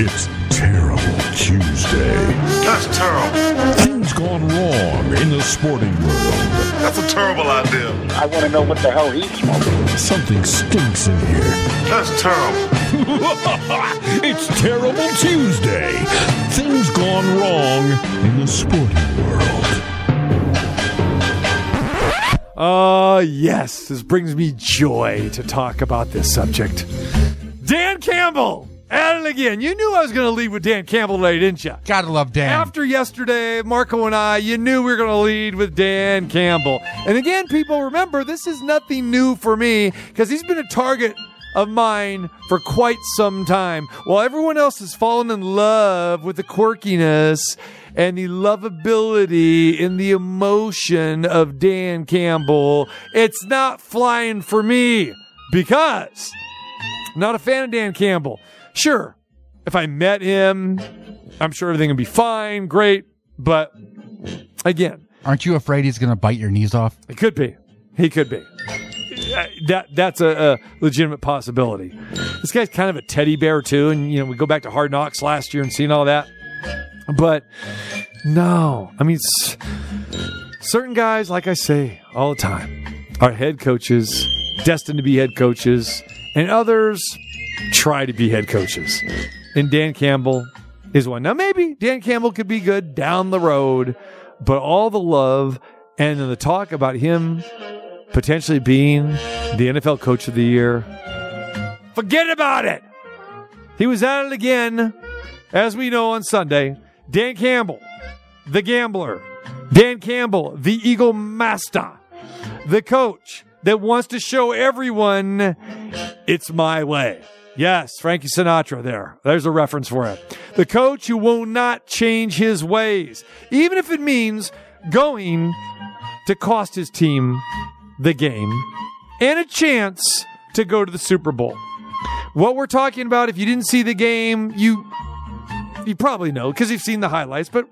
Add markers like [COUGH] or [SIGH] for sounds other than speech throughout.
It's Terrible Tuesday. That's terrible. Things gone wrong in the sporting world. That's a terrible idea. I want to know what the hell he's smoking. Something stinks in here. That's terrible. [LAUGHS] it's Terrible Tuesday. Things gone wrong in the sporting world. Uh, yes, this brings me joy to talk about this subject. Dan Campbell, at it again. You knew I was going to lead with Dan Campbell today, didn't you? Gotta love Dan. After yesterday, Marco and I, you knew we were going to lead with Dan Campbell. And again, people remember, this is nothing new for me because he's been a target of mine for quite some time. While everyone else has fallen in love with the quirkiness and the lovability and the emotion of Dan Campbell, it's not flying for me because I'm not a fan of Dan Campbell. Sure, if I met him, I'm sure everything would be fine, great, but again, Aren't you afraid he's gonna bite your knees off? it could be. He could be. That that's a, a legitimate possibility. This guy's kind of a teddy bear too, and you know we go back to Hard Knocks last year and seeing all that. But no, I mean s- certain guys, like I say all the time, are head coaches, destined to be head coaches, and others try to be head coaches. And Dan Campbell is one. Now maybe Dan Campbell could be good down the road, but all the love and the talk about him potentially being the NFL coach of the year. Forget about it. He was at it again, as we know on Sunday. Dan Campbell, the gambler. Dan Campbell, the Eagle Master. The coach that wants to show everyone it's my way. Yes, Frankie Sinatra there. There's a reference for it. The coach who will not change his ways, even if it means going to cost his team the game and a chance to go to the Super Bowl. What we're talking about, if you didn't see the game, you you probably know because you've seen the highlights, but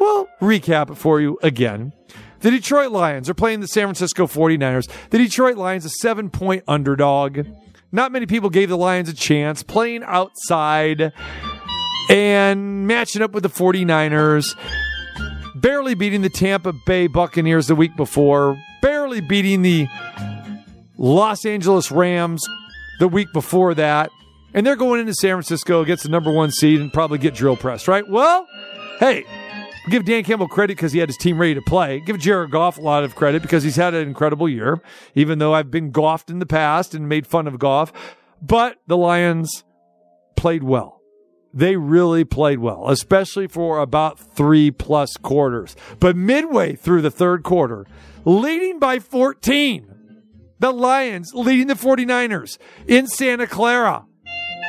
we'll recap it for you again. The Detroit Lions are playing the San Francisco 49ers. The Detroit Lions, a seven point underdog. Not many people gave the Lions a chance playing outside and matching up with the 49ers barely beating the Tampa Bay Buccaneers the week before, barely beating the Los Angeles Rams the week before that. And they're going into San Francisco against the number one seed and probably get drill pressed, right? Well, hey, give Dan Campbell credit because he had his team ready to play. Give Jared Goff a lot of credit because he's had an incredible year, even though I've been goffed in the past and made fun of Goff. But the Lions played well. They really played well, especially for about three plus quarters. But midway through the third quarter, leading by 14, the Lions leading the 49ers in Santa Clara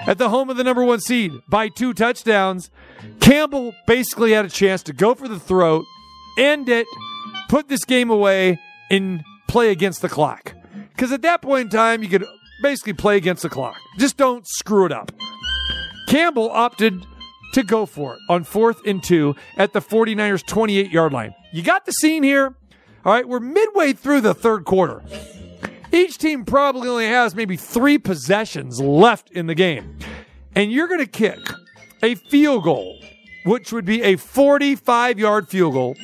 at the home of the number one seed by two touchdowns. Campbell basically had a chance to go for the throat, end it, put this game away, and play against the clock. Because at that point in time, you could basically play against the clock. Just don't screw it up. Campbell opted to go for it on fourth and two at the 49ers 28 yard line. You got the scene here? All right, we're midway through the third quarter. Each team probably only has maybe three possessions left in the game. And you're going to kick a field goal, which would be a 45 yard field goal.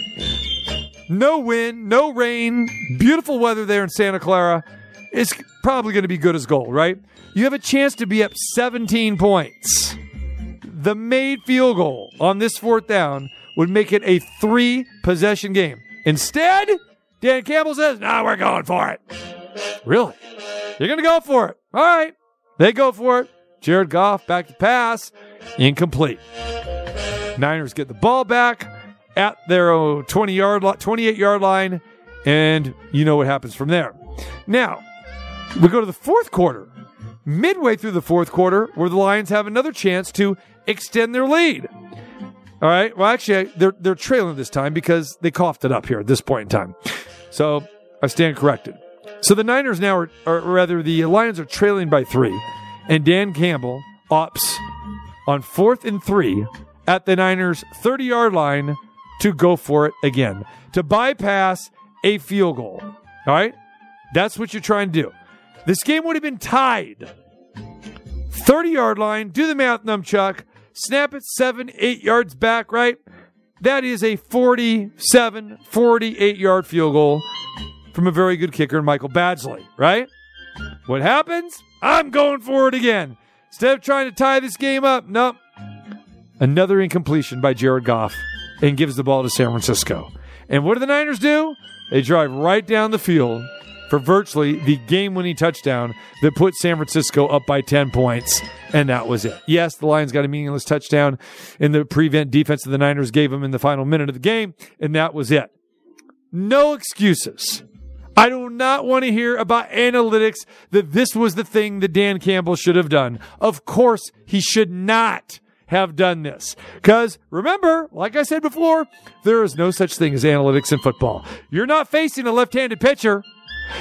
No wind, no rain, beautiful weather there in Santa Clara. It's probably going to be good as gold, right? You have a chance to be up 17 points. The made field goal on this fourth down would make it a three possession game. Instead, Dan Campbell says, nah, we're going for it. Really? You're going to go for it. All right. They go for it. Jared Goff back to pass. Incomplete. Niners get the ball back at their uh, 20 yard, 28 yard line, and you know what happens from there. Now, we go to the fourth quarter. Midway through the fourth quarter, where the Lions have another chance to extend their lead. All right. Well, actually, they're they're trailing this time because they coughed it up here at this point in time. So I stand corrected. So the Niners now are, or rather, the Lions are trailing by three, and Dan Campbell opts on fourth and three at the Niners' 30 yard line to go for it again, to bypass a field goal. All right? That's what you're trying to do. This game would have been tied. 30 yard line, do the math, Numchuck. snap it seven, eight yards back, right? That is a 47, 48 yard field goal from a very good kicker, Michael Badgley, right? What happens? I'm going for it again. Instead of trying to tie this game up, nope. Another incompletion by Jared Goff and gives the ball to San Francisco. And what do the Niners do? They drive right down the field for virtually the game winning touchdown that put San Francisco up by 10 points. And that was it. Yes, the Lions got a meaningless touchdown in the prevent defense of the Niners gave them in the final minute of the game. And that was it. No excuses. I do not want to hear about analytics that this was the thing that Dan Campbell should have done. Of course, he should not have done this. Because remember, like I said before, there is no such thing as analytics in football. You're not facing a left handed pitcher.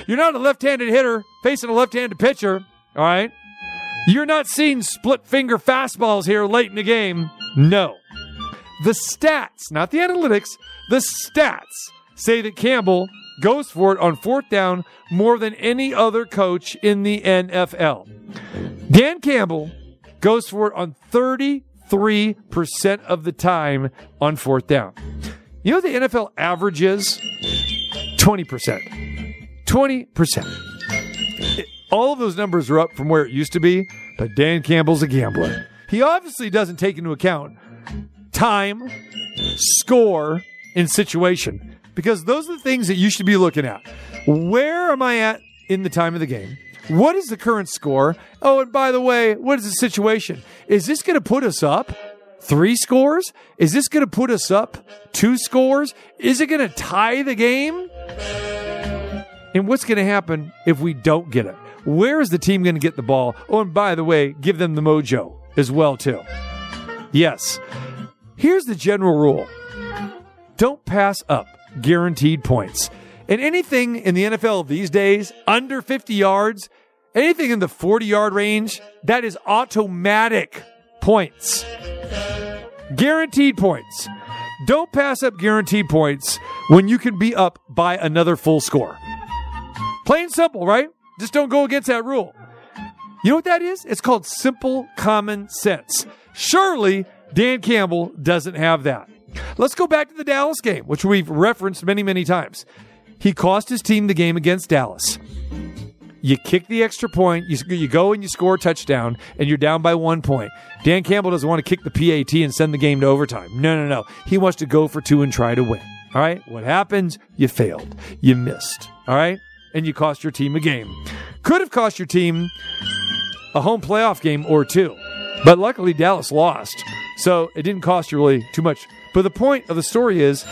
You're not a left handed hitter facing a left handed pitcher. All right. You're not seeing split finger fastballs here late in the game. No. The stats, not the analytics, the stats say that Campbell goes for it on fourth down more than any other coach in the NFL. Dan Campbell goes for it on 33% of the time on fourth down. You know the NFL average is? 20%. 20%. All of those numbers are up from where it used to be, but Dan Campbell's a gambler. He obviously doesn't take into account time, score, and situation because those are the things that you should be looking at. Where am I at in the time of the game? What is the current score? Oh, and by the way, what is the situation? Is this going to put us up three scores? Is this going to put us up two scores? Is it going to tie the game? And what's going to happen if we don't get it? Where is the team going to get the ball? Oh, and by the way, give them the mojo as well too. Yes. Here's the general rule. Don't pass up guaranteed points. And anything in the NFL these days under 50 yards, anything in the 40 yard range, that is automatic points. Guaranteed points. Don't pass up guaranteed points when you can be up by another full score. Plain simple, right? Just don't go against that rule. You know what that is? It's called simple common sense. Surely Dan Campbell doesn't have that. Let's go back to the Dallas game, which we've referenced many, many times. He cost his team the game against Dallas. You kick the extra point, you, you go and you score a touchdown, and you're down by one point. Dan Campbell doesn't want to kick the PAT and send the game to overtime. No, no, no. He wants to go for two and try to win. All right? What happens? You failed. You missed. All right? And you cost your team a game. Could have cost your team a home playoff game or two. But luckily, Dallas lost. So it didn't cost you really too much. But the point of the story is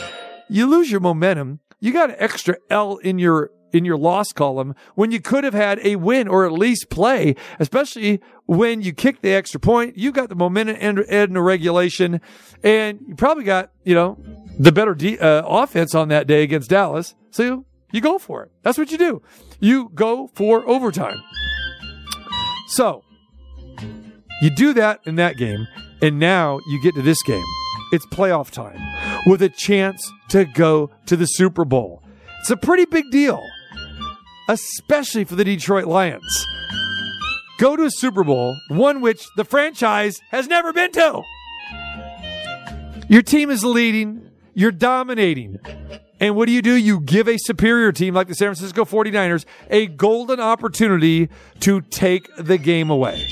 you lose your momentum. You got an extra L in your in your loss column when you could have had a win or at least play, especially when you kick the extra point. You got the momentum and, and the regulation, and you probably got you know the better de- uh, offense on that day against Dallas. So you, you go for it. That's what you do. You go for overtime. So you do that in that game, and now you get to this game. It's playoff time with a chance to go to the Super Bowl. It's a pretty big deal, especially for the Detroit Lions. Go to a Super Bowl, one which the franchise has never been to. Your team is leading, you're dominating. And what do you do? You give a superior team like the San Francisco 49ers a golden opportunity to take the game away.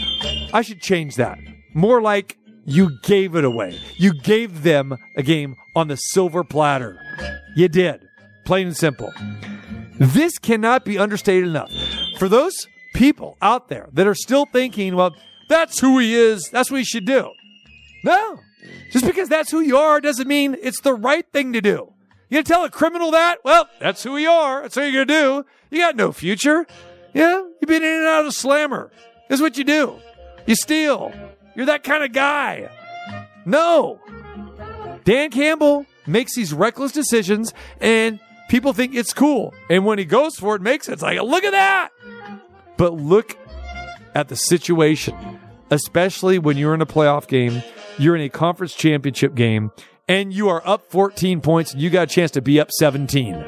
I should change that. More like you gave it away. You gave them a game on the silver platter. You did. Plain and simple. This cannot be understated enough. For those people out there that are still thinking, well, that's who he is, that's what he should do. No. Just because that's who you are doesn't mean it's the right thing to do. You gonna tell a criminal that? Well, that's who you are. That's what you're gonna do. You got no future. Yeah, you've been in and out of slammer. This is what you do. You steal. You're that kind of guy. No. Dan Campbell makes these reckless decisions and people think it's cool. And when he goes for it, makes it. It's like, look at that. But look at the situation, especially when you're in a playoff game, you're in a conference championship game, and you are up 14 points and you got a chance to be up 17.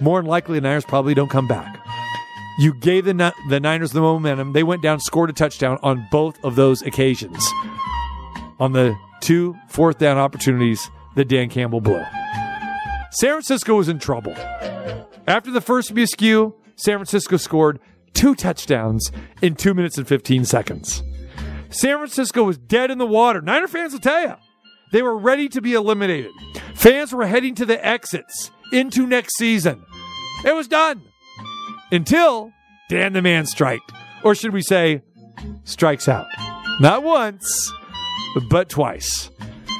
More than likely, the Niners probably don't come back. You gave the, the Niners the momentum. They went down, scored a touchdown on both of those occasions. on the two fourth down opportunities that Dan Campbell blew. San Francisco was in trouble. After the first miscue, San Francisco scored two touchdowns in two minutes and 15 seconds. San Francisco was dead in the water. Niner fans will tell you. They were ready to be eliminated. Fans were heading to the exits into next season. It was done. Until Dan the Man striked. Or should we say, strikes out. Not once, but twice.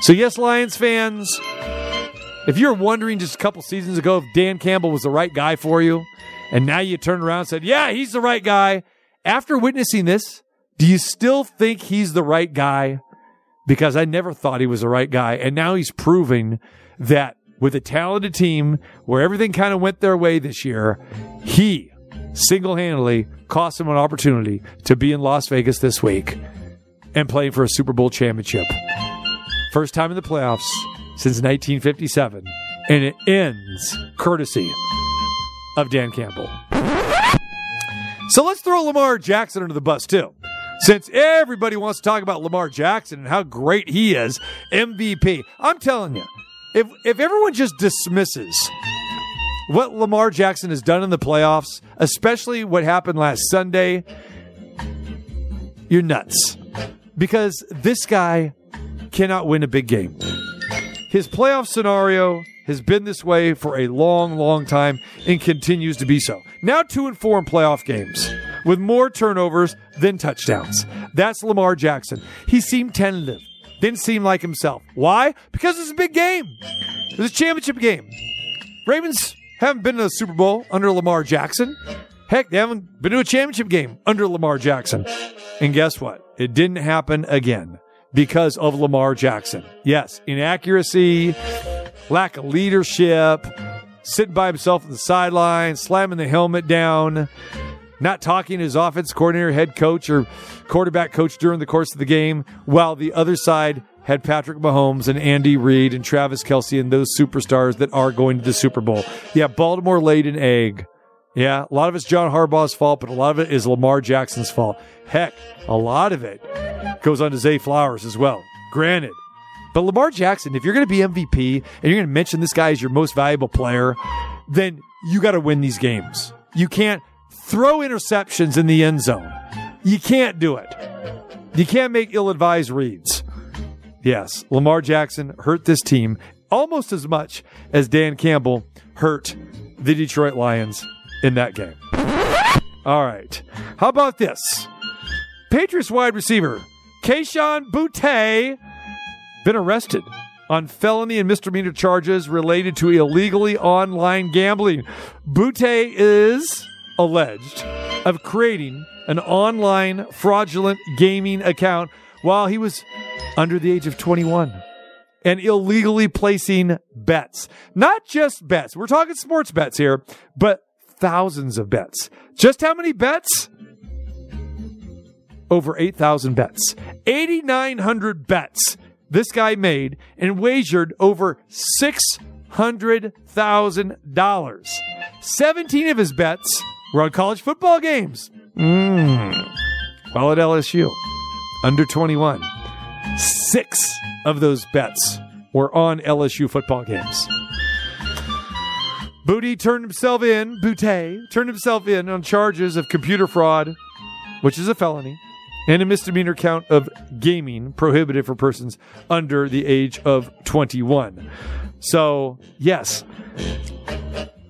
So, yes, Lions fans, if you're wondering just a couple seasons ago if Dan Campbell was the right guy for you, and now you turn around and said, yeah, he's the right guy, after witnessing this, do you still think he's the right guy? Because I never thought he was the right guy. And now he's proving that with a talented team where everything kind of went their way this year, he single handedly cost him an opportunity to be in Las Vegas this week and playing for a Super Bowl championship. First time in the playoffs since 1957. And it ends courtesy of Dan Campbell. So let's throw Lamar Jackson under the bus, too. Since everybody wants to talk about Lamar Jackson and how great he is, MVP. I'm telling you, if if everyone just dismisses what Lamar Jackson has done in the playoffs, especially what happened last Sunday, you're nuts. Because this guy cannot win a big game. His playoff scenario has been this way for a long, long time and continues to be so. Now two and four in playoff games with more turnovers than touchdowns. That's Lamar Jackson. He seemed tentative. Didn't seem like himself. Why? Because it's a big game. It's a championship game. Ravens haven't been to a Super Bowl under Lamar Jackson. Heck, they haven't been to a championship game under Lamar Jackson. And guess what? It didn't happen again because of Lamar Jackson. Yes, inaccuracy, lack of leadership, sitting by himself on the sideline, slamming the helmet down, not talking to his offense coordinator, head coach, or quarterback coach during the course of the game, while the other side had Patrick Mahomes and Andy Reid and Travis Kelce and those superstars that are going to the Super Bowl. Yeah, Baltimore laid an egg. Yeah, a lot of it's John Harbaugh's fault, but a lot of it is Lamar Jackson's fault. Heck, a lot of it goes on to Zay Flowers as well. Granted. But Lamar Jackson, if you're going to be MVP and you're going to mention this guy as your most valuable player, then you got to win these games. You can't throw interceptions in the end zone. You can't do it. You can't make ill advised reads. Yes, Lamar Jackson hurt this team almost as much as Dan Campbell hurt the Detroit Lions in that game. All right. How about this? Patriots wide receiver Kayshon Boutte been arrested on felony and misdemeanor charges related to illegally online gambling. Boutte is alleged of creating an online fraudulent gaming account while he was under the age of 21 and illegally placing bets. Not just bets. We're talking sports bets here, but thousands of bets. Just how many bets? Over 8,000 bets. 8,900 bets this guy made and wagered over $600,000. 17 of his bets were on college football games. Mm. While at LSU, under 21. Six of those bets were on LSU football games. Booty turned himself in, Boutte turned himself in on charges of computer fraud, which is a felony, and a misdemeanor count of gaming prohibited for persons under the age of 21. So, yes.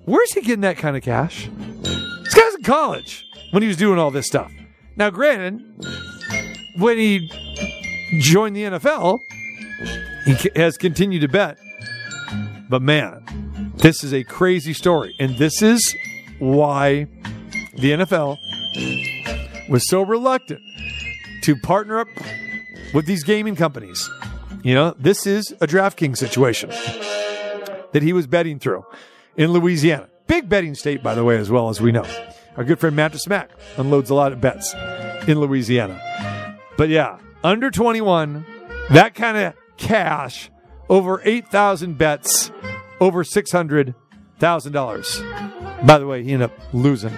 Where's he getting that kind of cash? This guy's in college when he was doing all this stuff. Now, granted, when he joined the NFL, he has continued to bet. But man, this is a crazy story. And this is why the NFL was so reluctant to partner up with these gaming companies. You know, this is a DraftKings situation that he was betting through in Louisiana. Big betting state, by the way, as well as we know. Our good friend Matt Smack unloads a lot of bets in Louisiana. But yeah, under 21, that kind of cash, over 8,000 bets, over $600,000. By the way, he ended up losing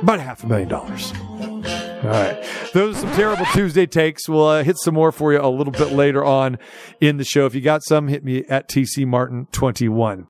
about half a million dollars. All right. Those are some terrible Tuesday takes. We'll uh, hit some more for you a little bit later on in the show. If you got some, hit me at TC Martin 21.